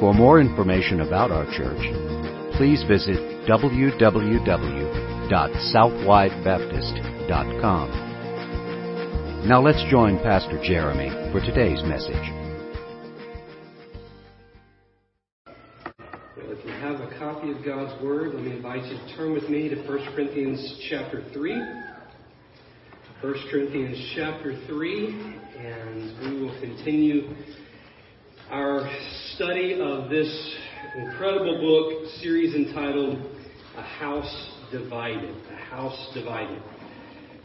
For more information about our church, please visit www.southwidebaptist.com. Now let's join Pastor Jeremy for today's message. Well, if you have a copy of God's Word, let me invite you to turn with me to 1 Corinthians chapter 3. 1 Corinthians chapter 3, and we will continue our study of this incredible book series entitled A House Divided. A House Divided.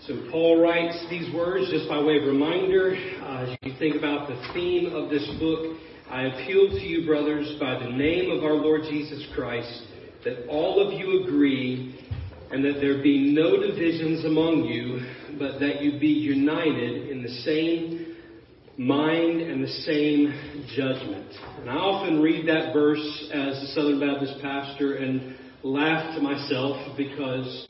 So Paul writes these words just by way of reminder. Uh, as you think about the theme of this book, I appeal to you, brothers, by the name of our Lord Jesus Christ, that all of you agree and that there be no divisions among you, but that you be united in the same mind and the same judgment. And I often read that verse as a Southern Baptist pastor and laugh to myself because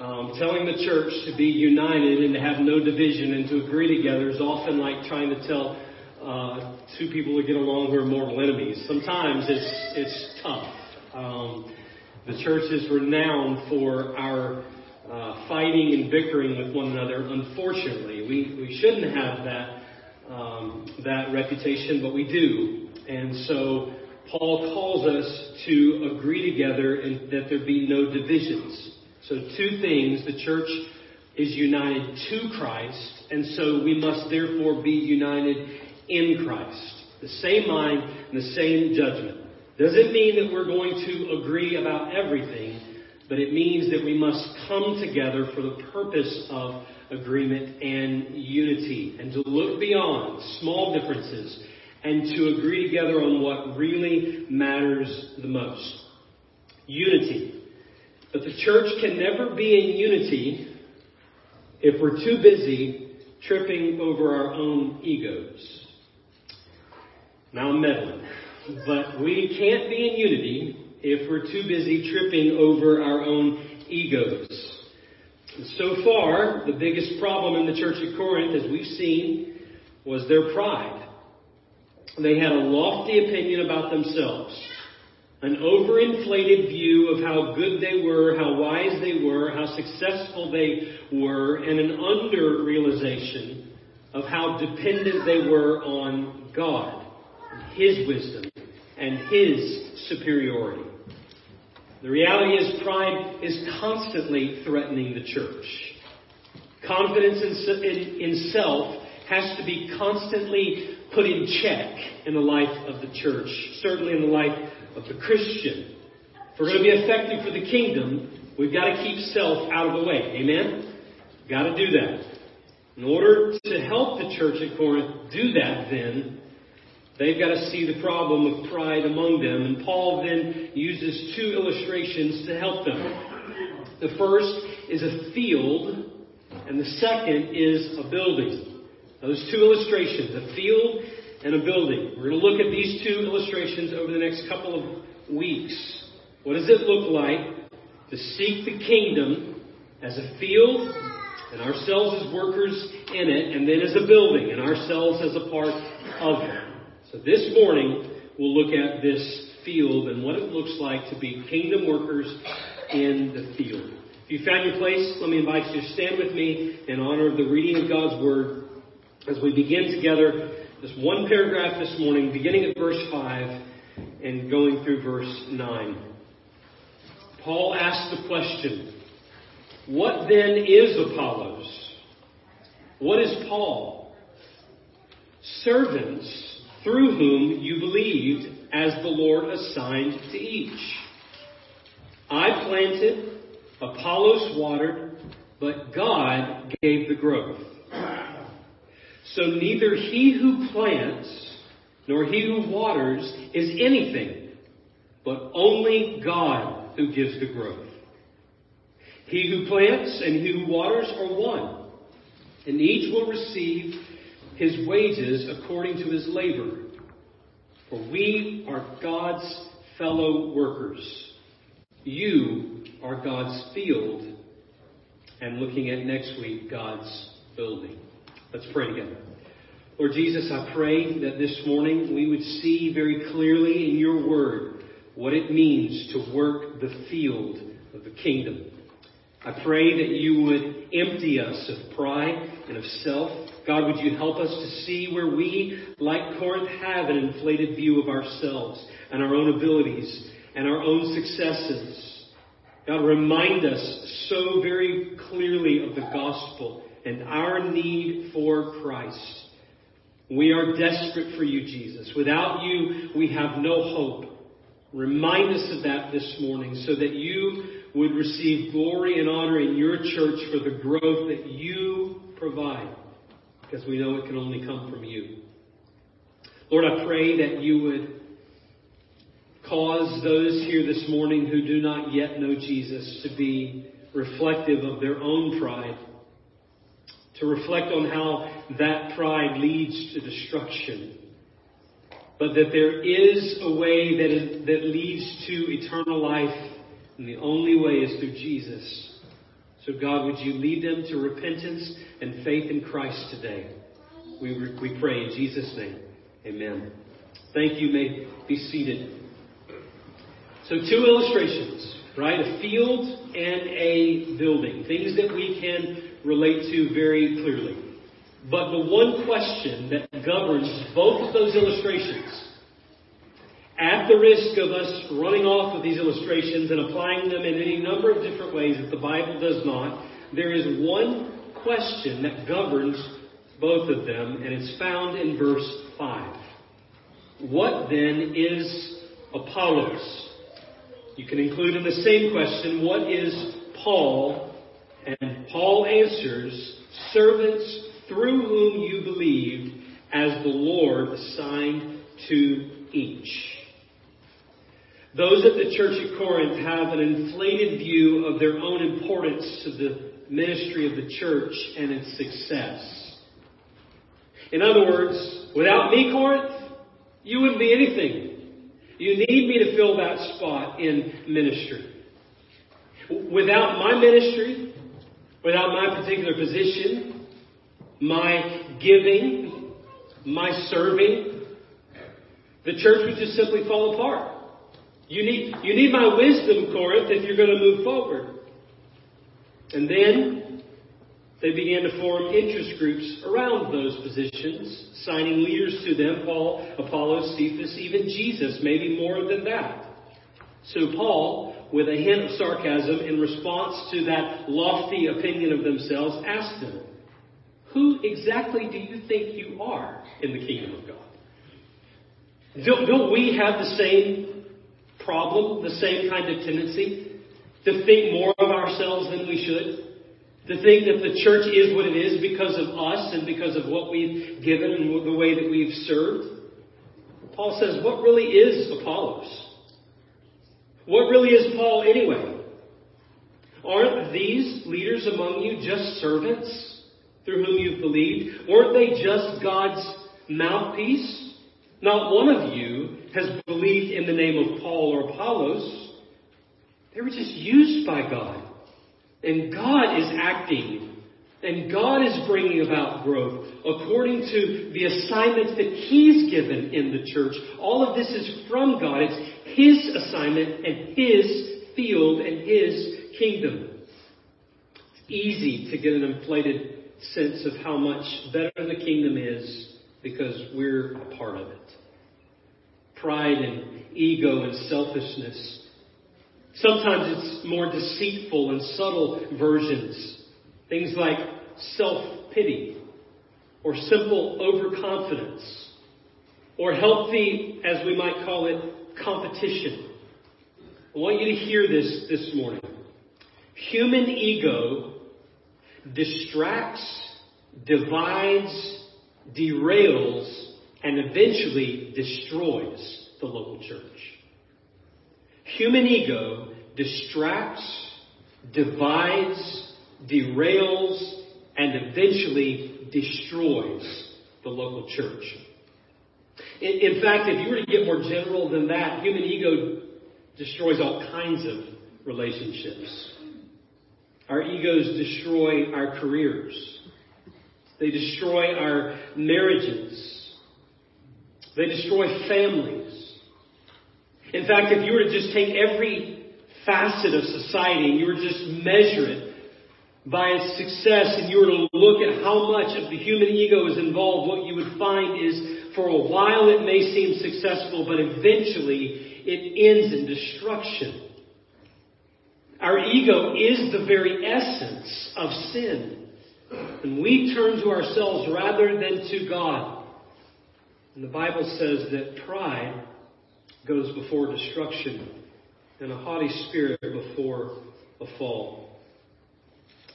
um, telling the church to be united and to have no division and to agree together is often like trying to tell uh, two people to get along who are mortal enemies. Sometimes it's it's tough. Um, the church is renowned for our uh, fighting and bickering with one another. Unfortunately, we we shouldn't have that um, that reputation, but we do. And so Paul calls us to agree together and that there be no divisions. So two things, the church is united to Christ, and so we must therefore be united in Christ. The same mind and the same judgment. Doesn't mean that we're going to agree about everything, but it means that we must come together for the purpose of agreement and unity and to look beyond small differences and to agree together on what really matters the most. Unity. But the church can never be in unity if we're too busy tripping over our own egos. Now I'm meddling. But we can't be in unity if we're too busy tripping over our own egos. So far, the biggest problem in the church at Corinth, as we've seen, was their pride. They had a lofty opinion about themselves, an overinflated view of how good they were, how wise they were, how successful they were, and an under realization of how dependent they were on God, His wisdom, and His superiority. The reality is pride is constantly threatening the church. Confidence in, in, in, self has to be constantly put in check in the life of the church, certainly in the life of the Christian. If we're going to be effective for the kingdom, we've got to keep self out of the way. Amen? Got to do that. In order to help the church at Corinth do that, then, They've got to see the problem of pride among them. And Paul then uses two illustrations to help them. The first is a field, and the second is a building. Those two illustrations, a field and a building. We're going to look at these two illustrations over the next couple of weeks. What does it look like to seek the kingdom as a field and ourselves as workers in it, and then as a building and ourselves as a part of it? So this morning, we'll look at this field and what it looks like to be kingdom workers in the field. If you found your place, let me invite you to stand with me in honor of the reading of God's Word as we begin together this one paragraph this morning, beginning at verse 5 and going through verse 9. Paul asks the question, What then is Apollos? What is Paul? Servants through whom you believed as the Lord assigned to each. I planted, Apollos watered, but God gave the growth. So neither he who plants nor he who waters is anything, but only God who gives the growth. He who plants and he who waters are one, and each will receive his wages according to his labor. For we are God's fellow workers. You are God's field, and looking at next week, God's building. Let's pray together. Lord Jesus, I pray that this morning we would see very clearly in your word what it means to work the field of the kingdom. I pray that you would empty us of pride and of self. God, would you help us to see where we, like Corinth, have an inflated view of ourselves and our own abilities and our own successes. God, remind us so very clearly of the gospel and our need for Christ. We are desperate for you, Jesus. Without you, we have no hope. Remind us of that this morning so that you would receive glory and honor in your church for the growth that you provide, because we know it can only come from you. Lord, I pray that you would cause those here this morning who do not yet know Jesus to be reflective of their own pride, to reflect on how that pride leads to destruction, but that there is a way that, is, that leads to eternal life and the only way is through Jesus. So, God, would you lead them to repentance and faith in Christ today? We, we pray in Jesus' name. Amen. Thank you. May be seated. So, two illustrations, right? A field and a building. Things that we can relate to very clearly. But the one question that governs both of those illustrations at the risk of us running off with these illustrations and applying them in any number of different ways that the Bible does not, there is one question that governs both of them, and it's found in verse 5. What then is Apollos? You can include in the same question, what is Paul? And Paul answers, servants through whom you believed, as the Lord assigned to each. Those at the church at Corinth have an inflated view of their own importance to the ministry of the church and its success. In other words, without me, Corinth, you wouldn't be anything. You need me to fill that spot in ministry. Without my ministry, without my particular position, my giving, my serving, the church would just simply fall apart. You need, you need my wisdom, Corinth, if you're going to move forward. And then they began to form interest groups around those positions, signing leaders to them Paul, Apollos, Cephas, even Jesus, maybe more than that. So Paul, with a hint of sarcasm in response to that lofty opinion of themselves, asked them, Who exactly do you think you are in the kingdom of God? Don't, don't we have the same problem, the same kind of tendency to think more of ourselves than we should. To think that the church is what it is because of us and because of what we've given and the way that we've served. Paul says, what really is Apollos? What really is Paul anyway? Aren't these leaders among you just servants through whom you've believed? Weren't they just God's mouthpiece? Not one of you has believed in the name of Paul or Apollos. They were just used by God. And God is acting. And God is bringing about growth according to the assignments that He's given in the church. All of this is from God. It's His assignment and His field and His kingdom. It's easy to get an inflated sense of how much better the kingdom is because we're a part of it pride and ego and selfishness. Sometimes it's more deceitful and subtle versions. Things like self-pity or simple overconfidence or healthy, as we might call it, competition. I want you to hear this this morning. Human ego distracts, divides, derails, and eventually destroys the local church. human ego distracts, divides, derails, and eventually destroys the local church. In, in, fact, if you were to get more general than that, human ego destroys all kinds of relationships. Our egos destroy our careers. They destroy our marriages. They destroy families. In fact, if you were to just take every facet of society and you were to just measure it by its success and you were to look at how much of the human ego is involved, what you would find is for a while it may seem successful, but eventually it ends in destruction. Our ego is the very essence of sin. And we turn to ourselves rather than to God. And the Bible says that pride goes before destruction and a haughty spirit before a fall.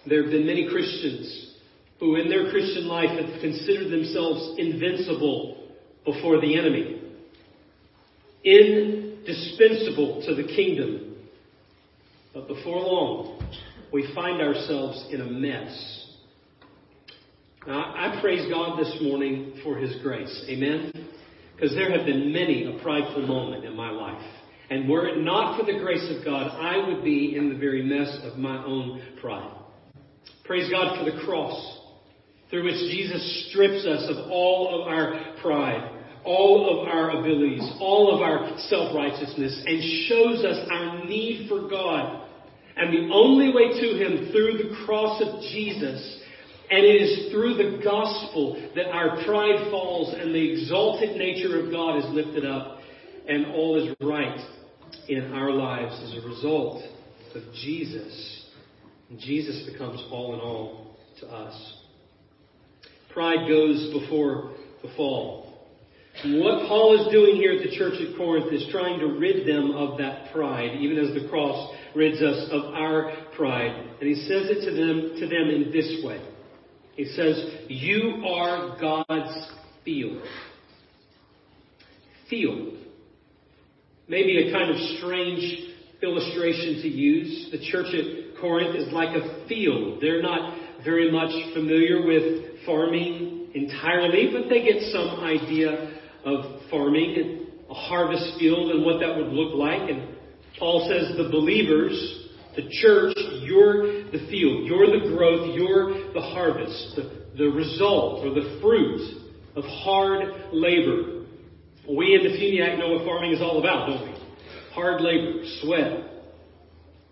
There have been many Christians who in their Christian life have considered themselves invincible before the enemy, indispensable to the kingdom. But before long, we find ourselves in a mess. Now, I praise God this morning for His grace. Amen? Because there have been many a prideful moment in my life. And were it not for the grace of God, I would be in the very mess of my own pride. Praise God for the cross, through which Jesus strips us of all of our pride, all of our abilities, all of our self-righteousness, and shows us our need for God. And the only way to Him through the cross of Jesus and it is through the gospel that our pride falls and the exalted nature of God is lifted up and all is right in our lives as a result of Jesus. Jesus becomes all in all to us. Pride goes before the fall. What Paul is doing here at the church at Corinth is trying to rid them of that pride, even as the cross rids us of our pride. And he says it to them, to them in this way. He says, You are God's field. Field. Maybe a kind of strange illustration to use. The church at Corinth is like a field. They're not very much familiar with farming entirely, but they get some idea of farming and a harvest field and what that would look like. And Paul says the believers the church, you're the field, you're the growth, you're the harvest, the, the result or the fruit of hard labor. We in DeFuniak know what farming is all about, don't we? Hard labor, sweat,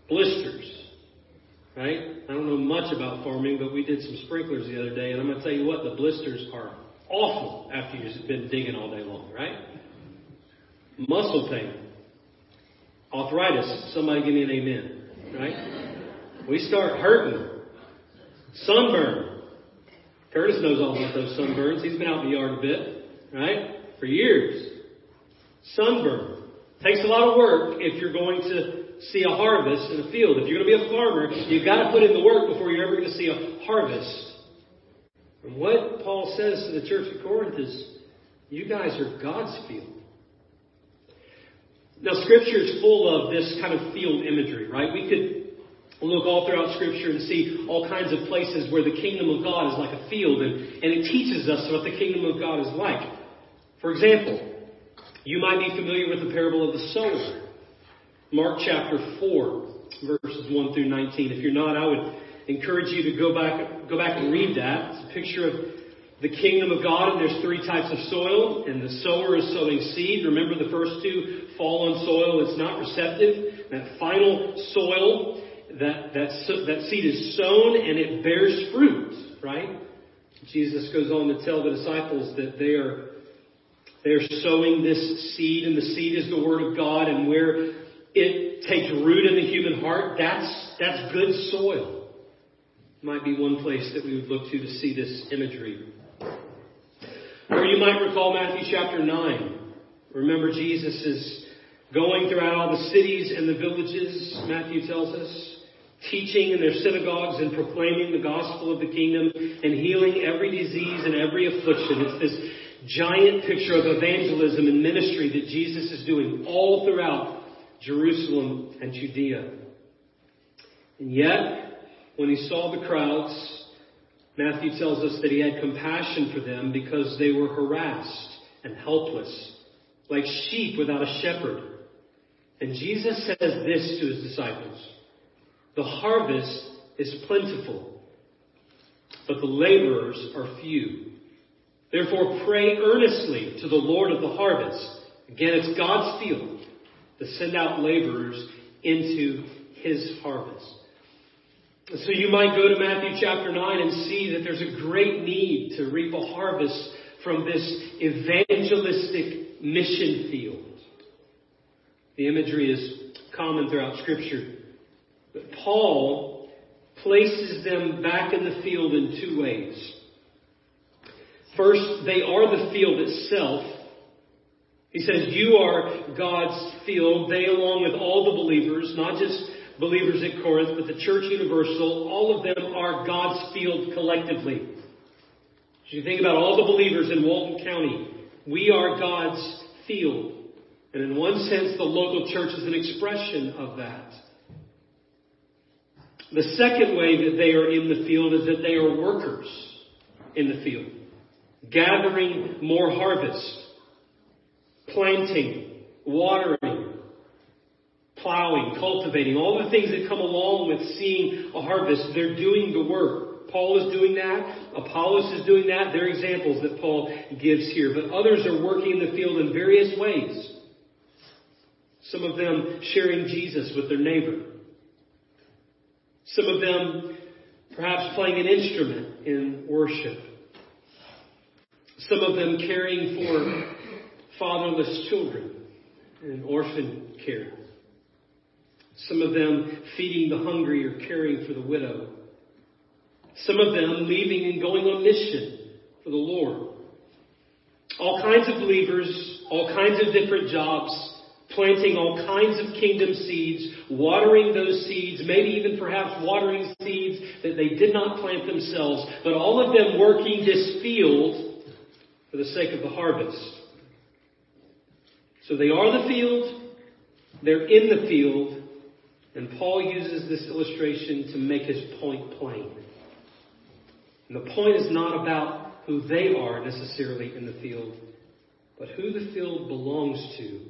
blisters, right? I don't know much about farming, but we did some sprinklers the other day, and I'm going to tell you what, the blisters are awful after you've been digging all day long, right? Muscle pain, arthritis. Somebody give me an amen right? We start hurting. Sunburn. Curtis knows all about those sunburns. He's been out in the yard a bit, right? For years. Sunburn. Takes a lot of work if you're going to see a harvest in a field. If you're going to be a farmer, you've got to put in the work before you're ever going to see a harvest. And what Paul says to the church of Corinth is, you guys are God's field. Now, Scripture is full of this kind of field imagery, right? We could look all throughout Scripture and see all kinds of places where the kingdom of God is like a field, and, and it teaches us what the kingdom of God is like. For example, you might be familiar with the parable of the sower. Mark chapter 4, verses 1 through 19. If you're not, I would encourage you to go back, go back and read that. It's a picture of the kingdom of God, and there's three types of soil, and the sower is sowing seed. Remember, the first two fall on soil that's not receptive. That final soil, that, that, that seed is sown and it bears fruit, right? Jesus goes on to tell the disciples that they are they are sowing this seed, and the seed is the word of God, and where it takes root in the human heart, that's that's good soil. Might be one place that we would look to to see this imagery. Or you might recall Matthew chapter 9. Remember, Jesus is going throughout all the cities and the villages, Matthew tells us, teaching in their synagogues and proclaiming the gospel of the kingdom and healing every disease and every affliction. It's this giant picture of evangelism and ministry that Jesus is doing all throughout Jerusalem and Judea. And yet, when he saw the crowds, Matthew tells us that he had compassion for them because they were harassed and helpless, like sheep without a shepherd. And Jesus says this to his disciples The harvest is plentiful, but the laborers are few. Therefore, pray earnestly to the Lord of the harvest. Again, it's God's field to send out laborers into his harvest. So you might go to Matthew chapter 9 and see that there's a great need to reap a harvest from this evangelistic mission field. The imagery is common throughout Scripture. But Paul places them back in the field in two ways. First, they are the field itself. He says, You are God's field. They, along with all the believers, not just believers at Corinth, but the church universal, all of them are God's field collectively. As you think about all the believers in Walton County, we are God's field. And in one sense, the local church is an expression of that. The second way that they are in the field is that they are workers in the field, gathering more harvest, planting, watering, plowing, cultivating, all the things that come along with seeing a harvest. They're doing the work. Paul is doing that. Apollos is doing that. They're examples that Paul gives here. But others are working in the field in various ways. Some of them sharing Jesus with their neighbor. Some of them perhaps playing an instrument in worship. Some of them caring for fatherless children and orphan care. Some of them feeding the hungry or caring for the widow. Some of them leaving and going on mission for the Lord. All kinds of believers, all kinds of different jobs, planting all kinds of kingdom seeds, watering those seeds, maybe even perhaps watering seeds that they did not plant themselves, but all of them working this field for the sake of the harvest. So they are the field, they're in the field, and Paul uses this illustration to make his point plain. And the point is not about who they are necessarily in the field, but who the field belongs to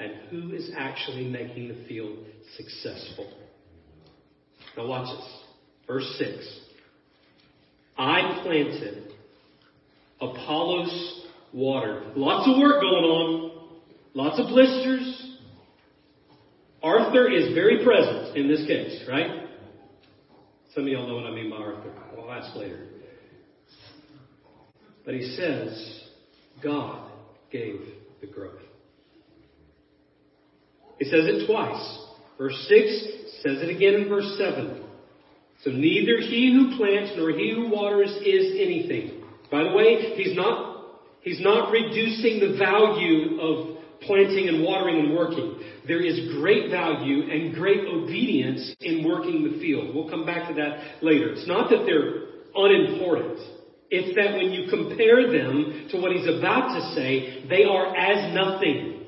and who is actually making the field successful. Now watch this. Verse 6. I planted, Apollos watered. Lots of work going on. Lots of blisters. Arthur is very present in this case, right? Some of y'all know what I mean by Arthur. I'll ask later. But he says, God gave the growth. He says it twice. Verse 6 says it again in verse 7. So neither he who plants nor he who waters is anything. By the way, he's not, he's not reducing the value of planting and watering and working. There is great value and great obedience in working the field. We'll come back to that later. It's not that they're unimportant. It's that when you compare them to what he's about to say, they are as nothing.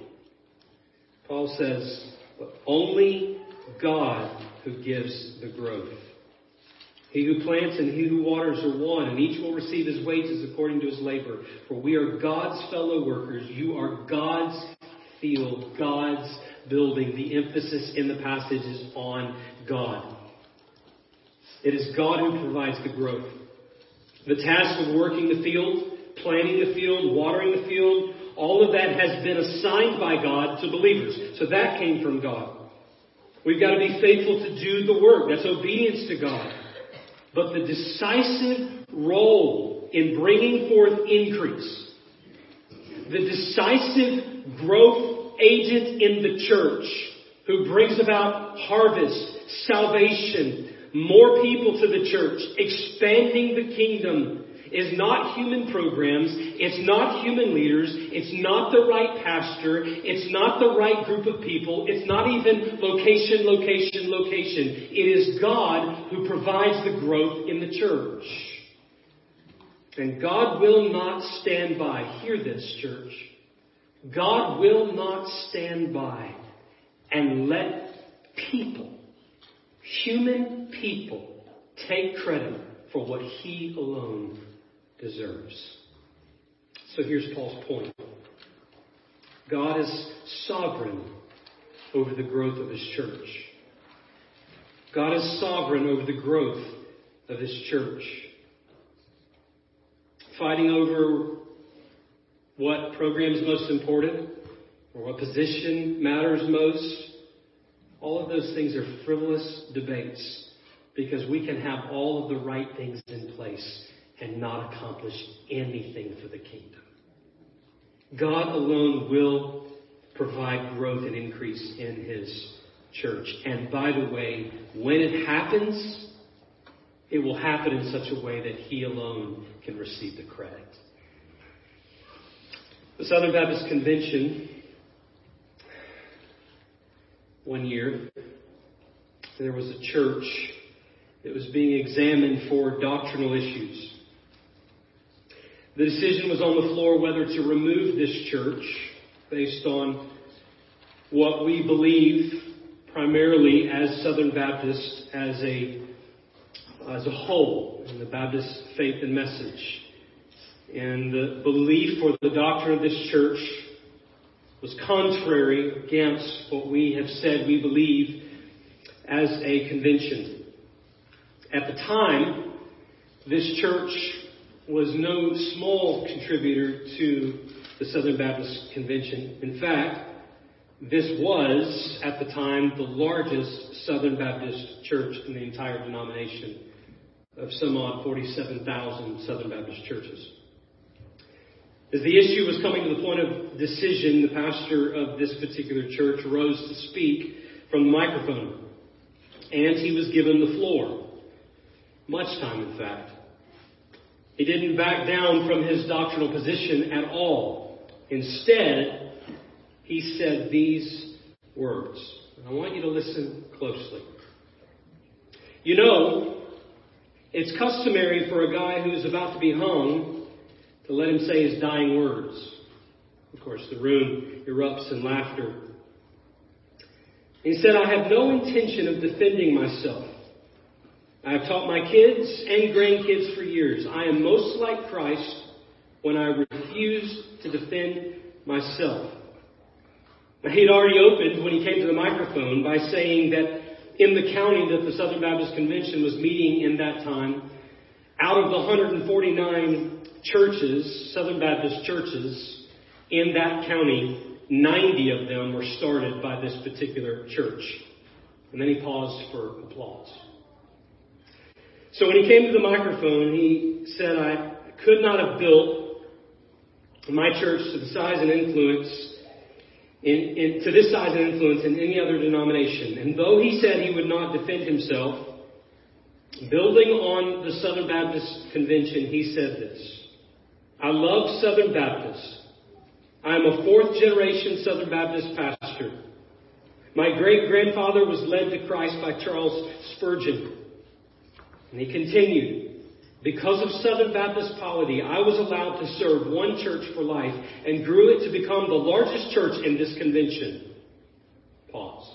Paul says, but only God who gives the growth. He who plants and he who waters are one, and each will receive his wages according to his labor. For we are God's fellow workers. You are God's field, God's building. The emphasis in the passage is on God. It is God who provides the growth. The task of working the field, planting the field, watering the field, all of that has been assigned by God to believers. So that came from God. We've got to be faithful to do the work. That's obedience to God. But the decisive role in bringing forth increase, the decisive growth agent in the church who brings about harvest, salvation, more people to the church, expanding the kingdom is not human programs, it's not human leaders, it's not the right pastor, it's not the right group of people, it's not even location, location, location. It is God who provides the growth in the church. And God will not stand by. Hear this, church. God will not stand by and let people, human people, take credit for what he alone deserves. So here's Paul's point. God is sovereign over the growth of his church. God is sovereign over the growth of his church. Fighting over what program is most important or what position matters most, all of those things are frivolous debates because we can have all of the right things in place and not accomplish anything for the kingdom. God alone will provide growth and increase in His church. And by the way, when it happens, it will happen in such a way that He alone can receive the credit. The Southern Baptist Convention, one year, there was a church that was being examined for doctrinal issues. The decision was on the floor whether to remove this church based on what we believe primarily as Southern Baptists as a as a whole in the Baptist faith and message. And the belief or the doctrine of this church was contrary against what we have said we believe as a convention. At the time, this church was no small contributor to the Southern Baptist Convention. In fact, this was, at the time, the largest Southern Baptist church in the entire denomination of some odd 47,000 Southern Baptist churches. As the issue was coming to the point of decision, the pastor of this particular church rose to speak from the microphone, and he was given the floor. Much time, in fact. He didn't back down from his doctrinal position at all. Instead, he said these words. And I want you to listen closely. You know, it's customary for a guy who's about to be hung to let him say his dying words. Of course, the room erupts in laughter. He said, I have no intention of defending myself. I have taught my kids and grandkids for years. I am most like Christ when I refuse to defend myself. He had already opened when he came to the microphone by saying that in the county that the Southern Baptist Convention was meeting in that time, out of the 149 churches, Southern Baptist churches, in that county, 90 of them were started by this particular church. And then he paused for applause. So when he came to the microphone, he said, I could not have built my church to the size and influence in, in, to this size and influence in any other denomination. And though he said he would not defend himself, building on the Southern Baptist Convention, he said this. I love Southern Baptists. I am a fourth generation Southern Baptist pastor. My great grandfather was led to Christ by Charles Spurgeon. And he continued, because of Southern Baptist polity, I was allowed to serve one church for life and grew it to become the largest church in this convention. Pause.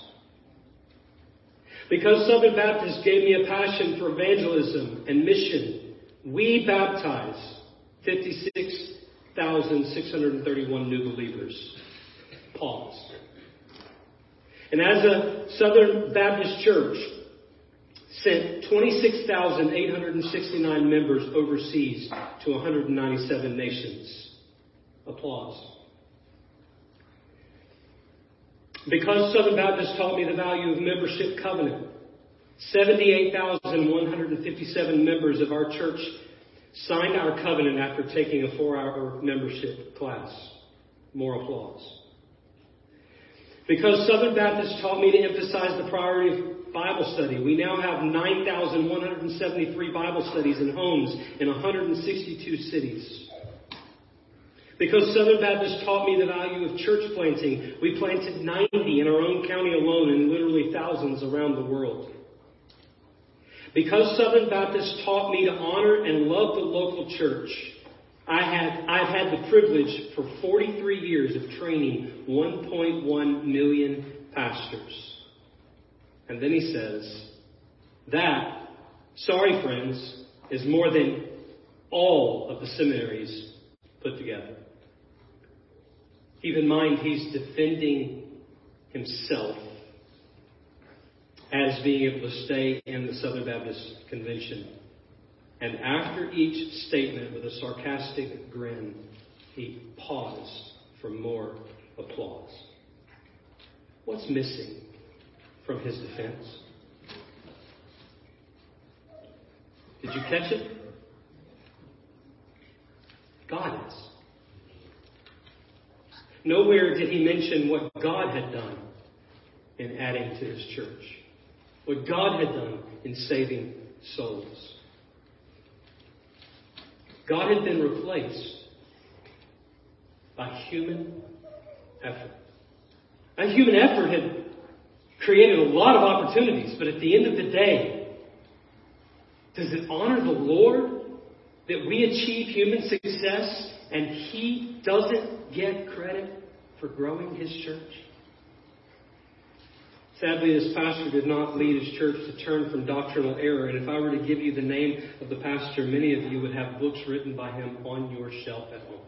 Because Southern Baptists gave me a passion for evangelism and mission, we baptize 56,631 new believers. Pause. And as a Southern Baptist church, sent 26,869 members overseas to 197 nations. Applause. Because Southern Baptists taught me the value of membership covenant, 78,157 members of our church signed our covenant after taking a four hour membership class. More applause. Because Southern Baptists taught me to emphasize the priority of Bible study, we now have 9,173 Bible studies in homes in 162 cities. Because Southern Baptists taught me the value of church planting, we planted 90 in our own county alone and literally thousands around the world. Because Southern Baptists taught me to honor and love the local church, I have, I've had the privilege for 43 years of training 1.1 million pastors. And then he says, that, sorry friends, is more than all of the seminaries put together. Keep in mind, he's defending himself as being able to stay in the Southern Baptist Convention. And after each statement, with a sarcastic grin, he paused for more applause. What's missing from his defense? Did you catch it? God is. Nowhere did he mention what God had done in adding to his church, what God had done in saving souls. God had been replaced by human effort. That human effort had created a lot of opportunities, but at the end of the day, does it honor the Lord that we achieve human success and He doesn't get credit for growing His church? Sadly, this pastor did not lead his church to turn from doctrinal error, and if I were to give you the name of the pastor, many of you would have books written by him on your shelf at home.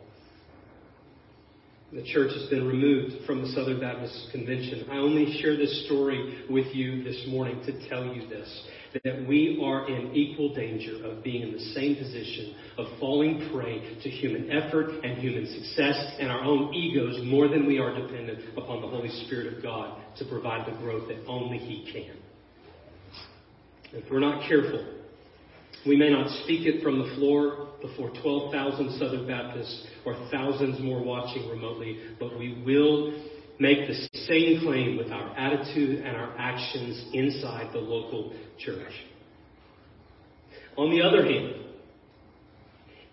The church has been removed from the Southern Baptist Convention. I only share this story with you this morning to tell you this that we are in equal danger of being in the same position of falling prey to human effort and human success and our own egos more than we are dependent upon the Holy Spirit of God to provide the growth that only He can. If we're not careful, we may not speak it from the floor before 12,000 Southern Baptists or thousands more watching remotely, but we will make the same claim with our attitude and our actions inside the local church. On the other hand,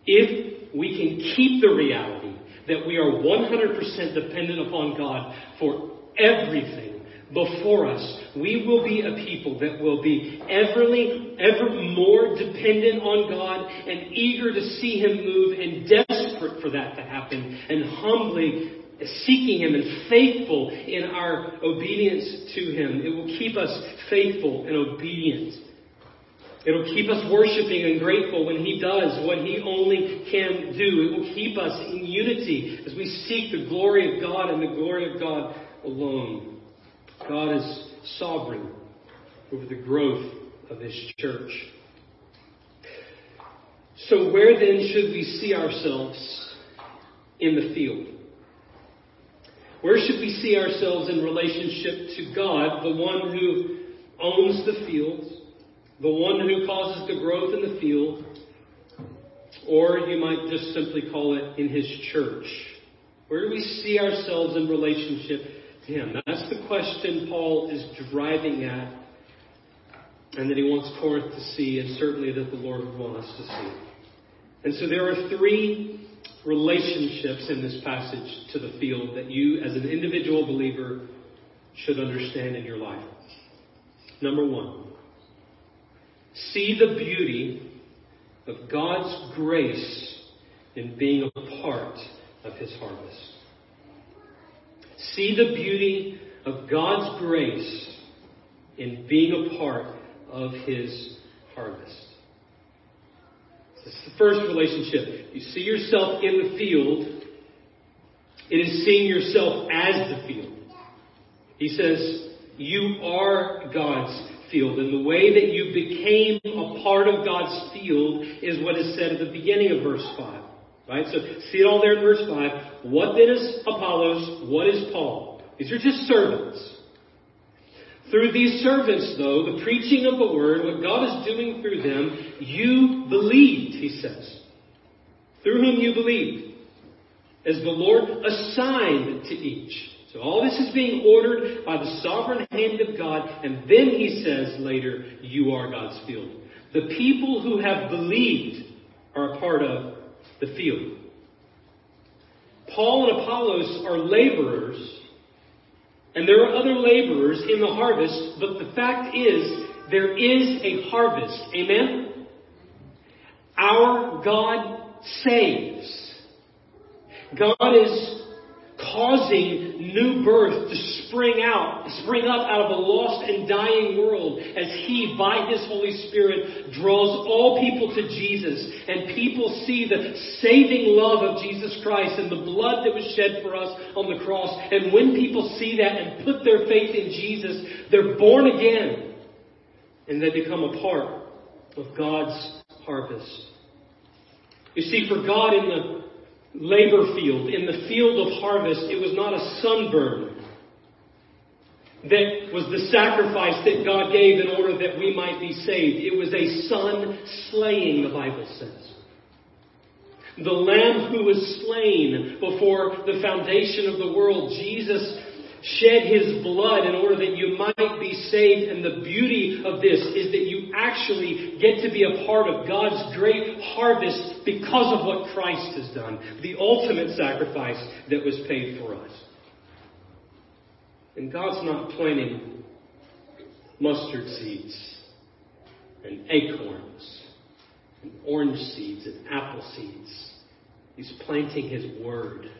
if we can keep the reality that we are 100% dependent upon God for everything before us, we will be a people that will be everly, ever more dependent on God and eager to see Him move and desperate for that to happen and humbly seeking Him and faithful in our obedience to Him. It will keep us faithful and obedient. It'll keep us worshiping and grateful when He does what He only can do. It will keep us in unity as we seek the glory of God and the glory of God alone. God is sovereign over the growth of His church. So, where then should we see ourselves in the field? Where should we see ourselves in relationship to God, the one who owns the field, the one who causes the growth in the field, or you might just simply call it in his church? Where do we see ourselves in relationship That's the question Paul is driving at, and that he wants Corinth to see, and certainly that the Lord would want us to see. And so there are three relationships in this passage to the field that you, as an individual believer, should understand in your life. Number one, see the beauty of God's grace in being a part of His harvest. See the beauty of God's grace in being a part of His harvest. It's the first relationship. You see yourself in the field. It is seeing yourself as the field. He says, You are God's field. And the way that you became a part of God's field is what is said at the beginning of verse 5. Right? So see it all there in verse 5. What then is Apollos? What is Paul? These are just servants. Through these servants, though, the preaching of the word, what God is doing through them, you believed, he says. Through whom you believed, as the Lord assigned to each. So all this is being ordered by the sovereign hand of God, and then he says later, you are God's field. The people who have believed are a part of the field. Paul and Apollos are laborers and there are other laborers in the harvest, but the fact is, there is a harvest. Amen? Our God saves. God is causing new birth to spring out, spring up out of a lost and dying world as He, by His Holy Spirit, draws all people to Jesus and people see the saving love of Jesus Christ and the blood that was shed for us on the cross. And when people see that and put their faith in Jesus, they're born again and they become a part of God's harvest. You see, for God in the labor field, in the field of harvest, it was not a sunburn that was the sacrifice that God gave in order that we might be saved. It was a son slaying, the Bible says. The Lamb who was slain before the foundation of the world, Jesus shed his blood in order that you might be saved. And the beauty of this is that you actually get to be a part of God's great harvest because of what Christ has done. The ultimate sacrifice that was paid for us. And God's not planting mustard seeds and acorns and orange seeds and apple seeds. He's planting His Word.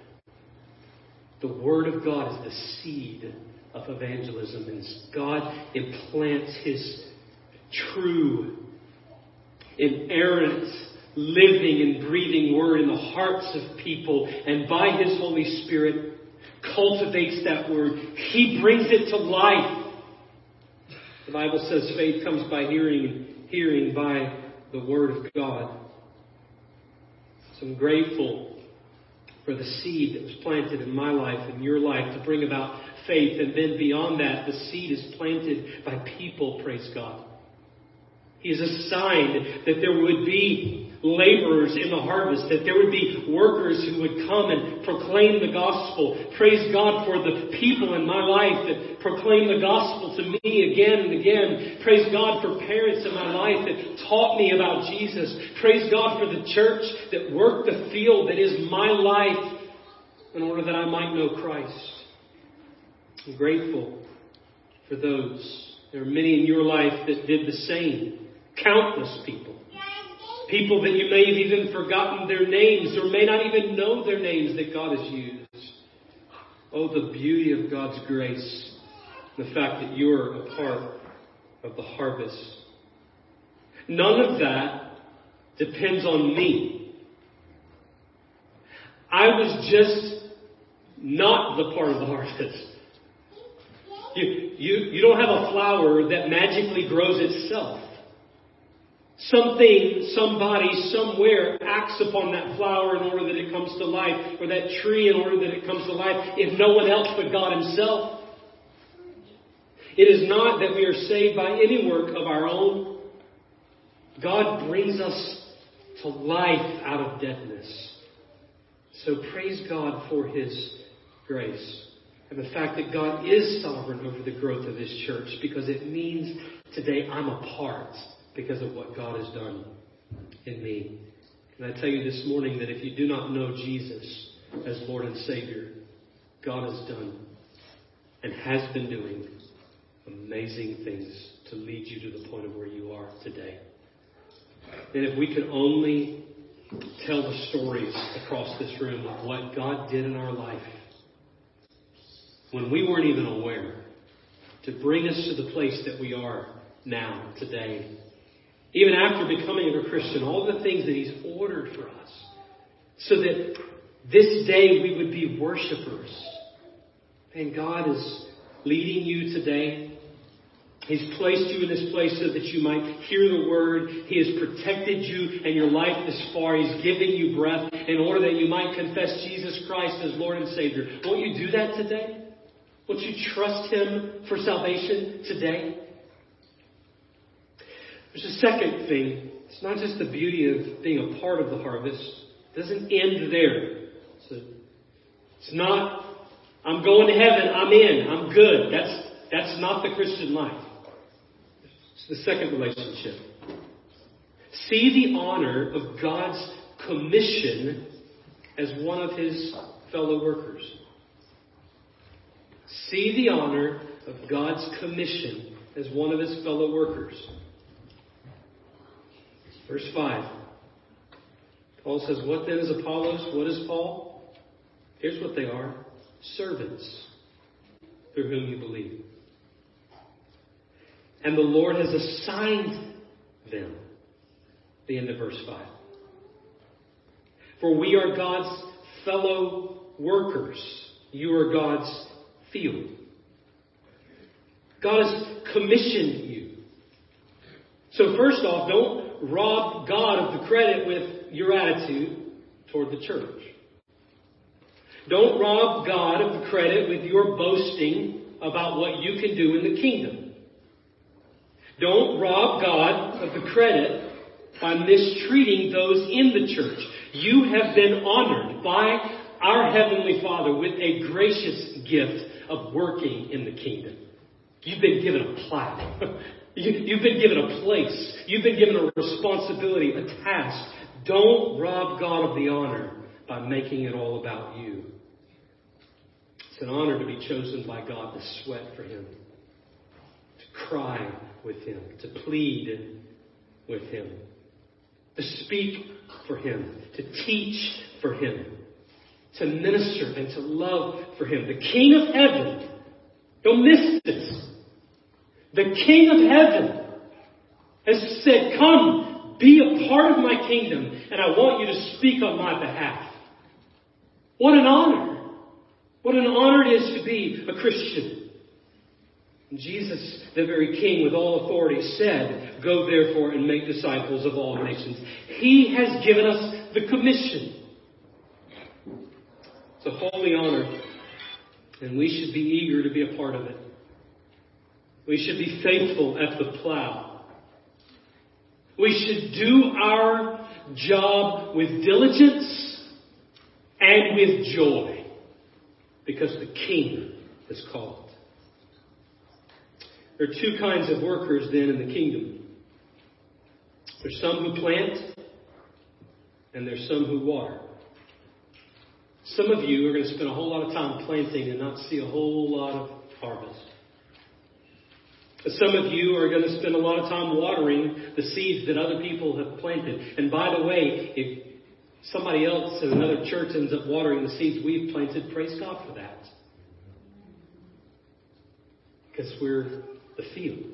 The Word of God is the seed of evangelism, and God implants His true, inerrant, living and breathing Word in the hearts of people, and by His Holy Spirit cultivates that Word. He brings it to life. The Bible says faith comes by hearing, and hearing by the Word of God. So I'm grateful for the seed that was planted in my life and your life to bring about faith. And then beyond that, the seed is planted by people, praise God. He has assigned that there would be laborers in the harvest, that there would be workers who would come and proclaim the gospel. Praise God for the people in my life that proclaim the gospel to me again and again. Praise God for parents in my life that taught me about Jesus. Praise God for the church that worked the field that is my life in order that I might know Christ. I'm grateful for those. There are many in your life that did the same. Countless people. People that you may have even forgotten their names or may not even know their names that God has used. Oh, the beauty of God's grace. The fact that you're a part of the harvest. None of that depends on me. I was just not the part of the harvest. You, you, you don't have a flower that magically grows itself. Something, somebody, somewhere acts upon that flower in order that it comes to life, or that tree in order that it comes to life, if no one else but God Himself. It is not that we are saved by any work of our own. God brings us to life out of deadness. So praise God for His grace. And the fact that God is sovereign over the growth of His church because it means today I'm a part because of what God has done in me. Can I tell you this morning that if you do not know Jesus as Lord and Savior, God has done and has been doing amazing things to lead you to the point of where you are today. And if we could only tell the stories across this room of what God did in our life when we weren't even aware to bring us to the place that we are now, today. Even after becoming a Christian, all the things that He's ordered for us, so that this day we would be worshipers. And God is leading you today. He's placed you in this place so that you might hear the word. He has protected you and your life this far. He's giving you breath in order that you might confess Jesus Christ as Lord and Savior. Won't you do that today? Won't you trust Him for salvation today? There's a second thing. It's not just the beauty of being a part of the harvest. It doesn't end there. So it's not, I'm going to heaven, I'm in, I'm good. That's, that's not the Christian life. It's the second relationship. See the honor of God's commission as one of his fellow workers. See the honor of God's commission as one of his fellow workers. Verse 5. Paul says, What then is Apollos? What is Paul? Here's what they are servants through whom you believe. And the Lord has assigned them. The end of verse 5. For we are God's fellow workers. You are God's field. God has commissioned you. So first off, don't rob God of the credit with your attitude toward the church. Don't rob God of the credit with your boasting about what you can do in the kingdom. Don't rob God of the credit by mistreating those in the church. You have been honored by our Heavenly Father with a gracious gift of working in the kingdom. You've been given a plaque. you, have been given a place. You've been given a responsibility, a task. Don't rob God of the honor by making it all about you. It's an honor to be chosen by God to sweat for Him, to cry with Him, to plead with Him, to speak for Him, to teach for Him, to minister and to love for Him. The King of Heaven, don't miss this. The King of Heaven has said, Come, be a part of my kingdom, and I want you to speak on my behalf. What an honor. What an honor it is to be a Christian. Jesus, the very King with all authority, said, Go therefore and make disciples of all nations. He has given us the commission. It's a holy honor, and we should be eager to be a part of it. We should be faithful at the plow. We should do our job with diligence and with joy because the King has called. There are two kinds of workers then in the kingdom. There's some who plant and there's some who water. Some of you are going to spend a whole lot of time planting and not see a whole lot of harvest. Some of you are going to spend a lot of time watering the seeds that other people have planted. And by the way, if somebody else in another church ends up watering the seeds we've planted, praise God for that. Because we're the field.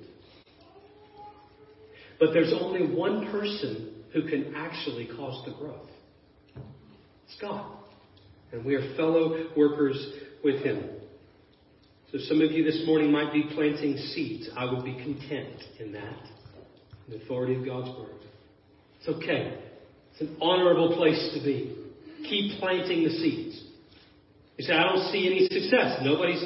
But there's only one person who can actually cause the growth. It's God. And we are fellow workers with Him. So some of you this morning might be planting seeds. I would be content in that. The authority of God's Word. It's okay. It's an honorable place to be. Keep planting the seeds. You say, I don't see any success. Nobody's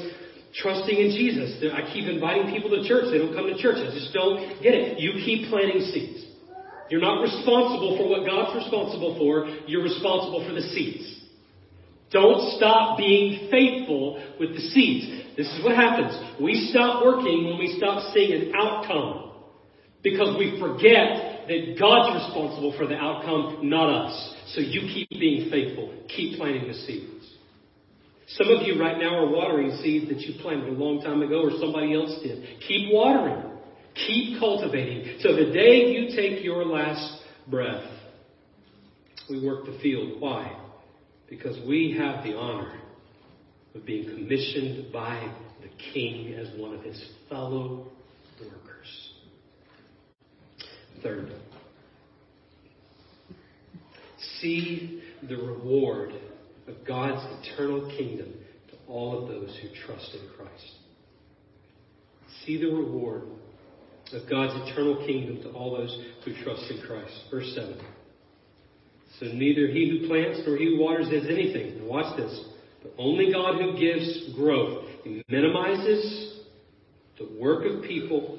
trusting in Jesus. I keep inviting people to church. They don't come to church. I just don't get it. You keep planting seeds. You're not responsible for what God's responsible for. You're responsible for the seeds. Don't stop being faithful with the seeds. This is what happens. We stop working when we stop seeing an outcome. Because we forget that God's responsible for the outcome, not us. So you keep being faithful. Keep planting the seeds. Some of you right now are watering seeds that you planted a long time ago or somebody else did. Keep watering. Keep cultivating. So the day you take your last breath, we work the field. Why? Because we have the honor of being commissioned by the king as one of his fellow workers. Third, see the reward of God's eternal kingdom to all of those who trust in Christ. See the reward of God's eternal kingdom to all those who trust in Christ. Verse 7. So neither he who plants nor he who waters has anything. Now watch this but only God who gives growth. He minimizes the work of people,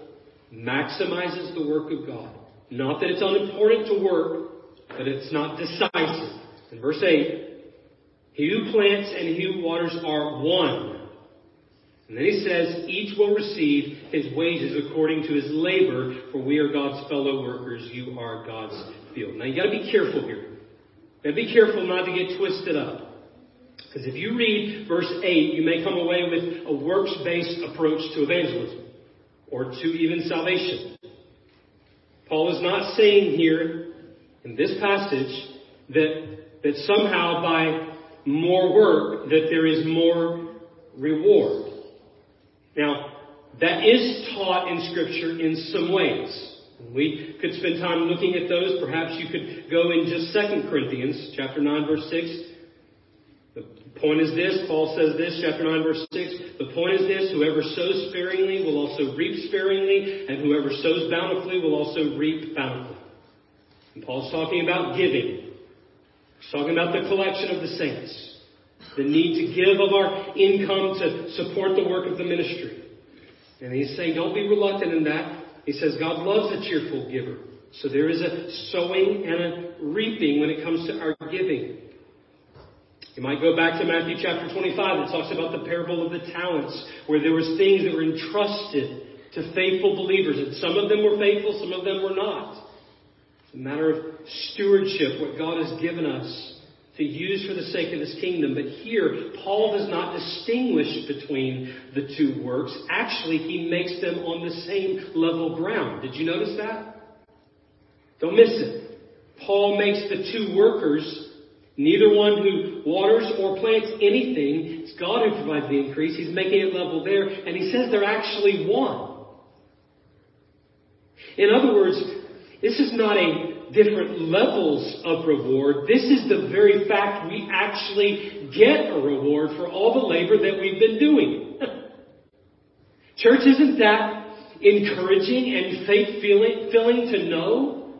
maximizes the work of God. Not that it's unimportant to work, but it's not decisive. In verse 8, he who plants and he who waters are one. And then he says, each will receive his wages according to his labor, for we are God's fellow workers. You are God's field. Now you gotta be careful here. Gotta be careful not to get twisted up. Because if you read verse 8, you may come away with a works based approach to evangelism or to even salvation. Paul is not saying here in this passage that, that somehow by more work that there is more reward. Now, that is taught in Scripture in some ways. We could spend time looking at those. Perhaps you could go in just 2 Corinthians chapter 9 verse 6. The point is this, Paul says this, chapter 9 verse 6. The point is this, whoever sows sparingly will also reap sparingly, and whoever sows bountifully will also reap bountifully. And Paul's talking about giving. He's talking about the collection of the saints. The need to give of our income to support the work of the ministry. And he's saying, don't be reluctant in that. He says God loves a cheerful giver. So there is a sowing and a reaping when it comes to our giving. You might go back to Matthew chapter 25 that talks about the parable of the talents, where there was things that were entrusted to faithful believers, and some of them were faithful, some of them were not. It's a matter of stewardship, what God has given us to use for the sake of his kingdom. But here, Paul does not distinguish between the two works. Actually, he makes them on the same level ground. Did you notice that? Don't miss it. Paul makes the two workers, neither one who waters or plants anything, it's God who provides the increase. He's making it level there, and he says they're actually one. In other words, this is not a different levels of reward. This is the very fact we actually get a reward for all the labor that we've been doing. Church, isn't that encouraging and faith filling to know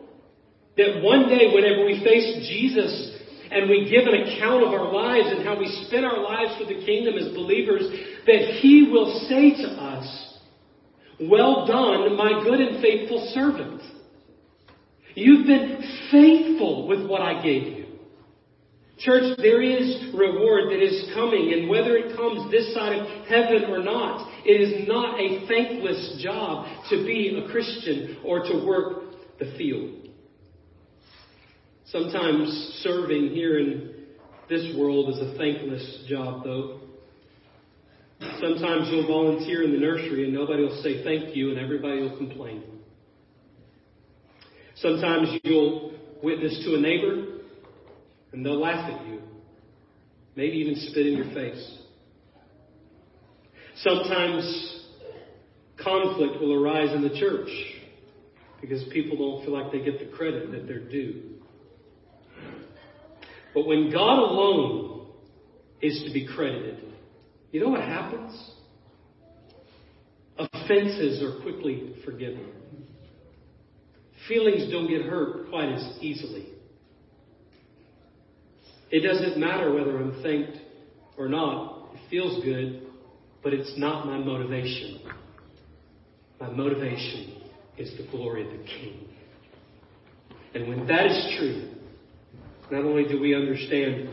that one day whenever we face Jesus and we give an account of our lives and how we spend our lives for the kingdom as believers, that He will say to us, Well done, my good and faithful servant. You've been faithful with what I gave you. Church, there is reward that is coming, and whether it comes this side of heaven or not, it is not a thankless job to be a Christian or to work the field. Sometimes serving here in this world is a thankless job, though. Sometimes you'll volunteer in the nursery and nobody will say thank you and everybody will complain. Sometimes you'll witness to a neighbor and they'll laugh at you, maybe even spit in your face. Sometimes conflict will arise in the church because people don't feel like they get the credit that they're due. But when God alone is to be credited, you know what happens? Offenses are quickly forgiven. Feelings don't get hurt quite as easily. It doesn't matter whether I'm thanked or not. It feels good, but it's not my motivation. My motivation is the glory of the King. And when that is true, not only do we understand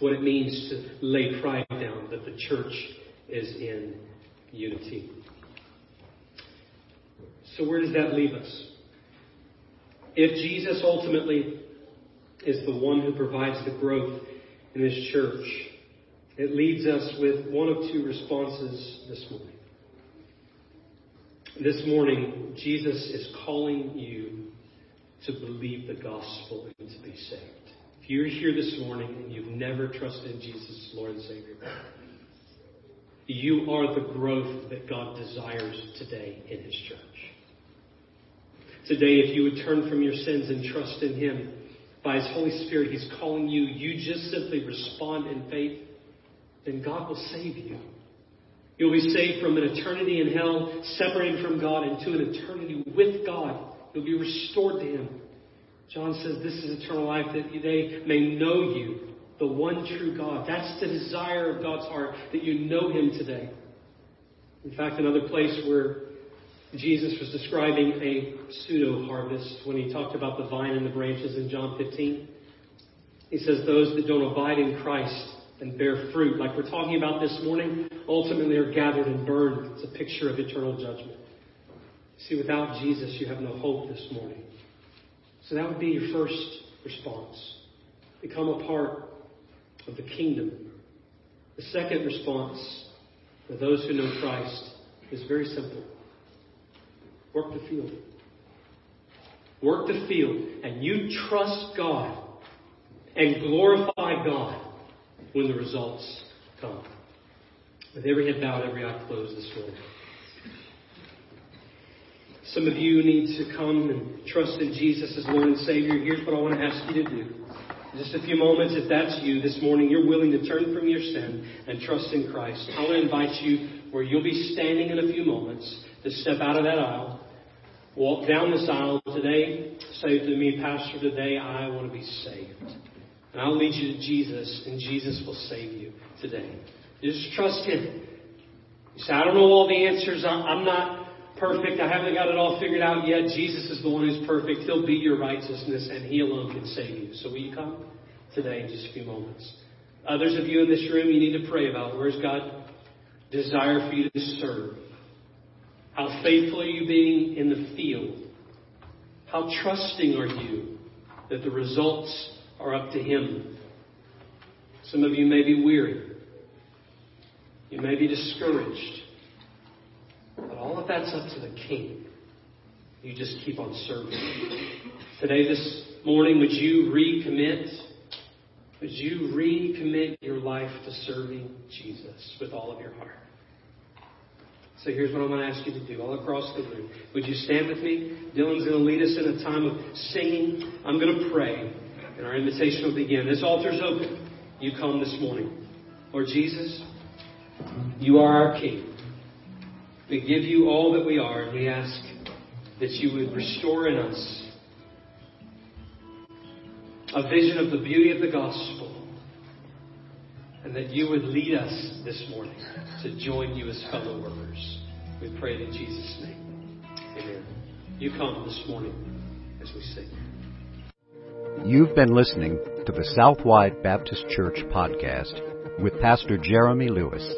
what it means to lay pride down, that the church is in unity. So, where does that leave us? If Jesus ultimately is the one who provides the growth in His church, it leads us with one of two responses this morning. This morning, Jesus is calling you to believe the gospel and to be saved. If you're here this morning and you've never trusted Jesus Lord and Savior, you are the growth that God desires today in His church. Today, if you would turn from your sins and trust in Him, by His Holy Spirit, He's calling you. You just simply respond in faith, then God will save you. You'll be saved from an eternity in hell, separated from God, into an eternity with God. You'll be restored to Him. John says this is eternal life, that they may know you, the one true God. That's the desire of God's heart, that you know Him today. In fact, another place where Jesus was describing a pseudo harvest when he talked about the vine and the branches in John 15. He says, Those that don't abide in Christ and bear fruit, like we're talking about this morning, ultimately are gathered and burned. It's a picture of eternal judgment. See, without Jesus, you have no hope this morning. So that would be your first response. Become a part of the kingdom. The second response for those who know Christ is very simple. Work the field. Work the field. And you trust God and glorify God when the results come. With every head bowed, every eye closed this morning. Some of you need to come and trust in Jesus as Lord and Savior. Here's what I want to ask you to do. Just a few moments, if that's you this morning, you're willing to turn from your sin and trust in Christ. I want to invite you where you'll be standing in a few moments to step out of that aisle, walk down this aisle today, say to me, Pastor, today I want to be saved. And I'll lead you to Jesus, and Jesus will save you today. Just trust Him. You say, I don't know all the answers. I'm not perfect. I haven't got it all figured out yet. Jesus is the one who's perfect. He'll be your righteousness, and He alone can save you. So will you come today in just a few moments? Others of you in this room, you need to pray about where's God desire for you to serve? How faithful are you being in the field? How trusting are you that the results are up to Him? Some of you may be weary. You may be discouraged. But all of that's up to the King. You just keep on serving. Today, this morning, would you recommit? Would you recommit your life to serving Jesus with all of your heart? So here's what I'm going to ask you to do all across the room. Would you stand with me? Dylan's going to lead us in a time of singing. I'm going to pray, and our invitation will begin. This altar's open. You come this morning. Lord Jesus, you are our King. We give you all that we are, and we ask that you would restore in us a vision of the beauty of the gospel, and that you would lead us this morning to join you as fellow workers. We pray in Jesus' name. Amen. You come this morning as we sing. You've been listening to the Southwide Baptist Church podcast with Pastor Jeremy Lewis.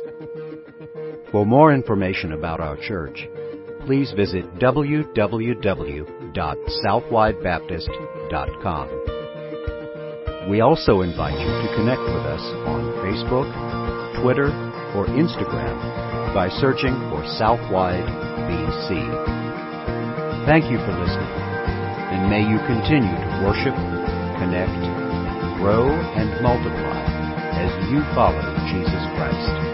For more information about our church, please visit www.southwidebaptist.com. We also invite you to connect with us on Facebook, Twitter, or Instagram by searching for Southwide BC. Thank you for listening, and may you continue to worship, connect, grow, and multiply as you follow Jesus Christ.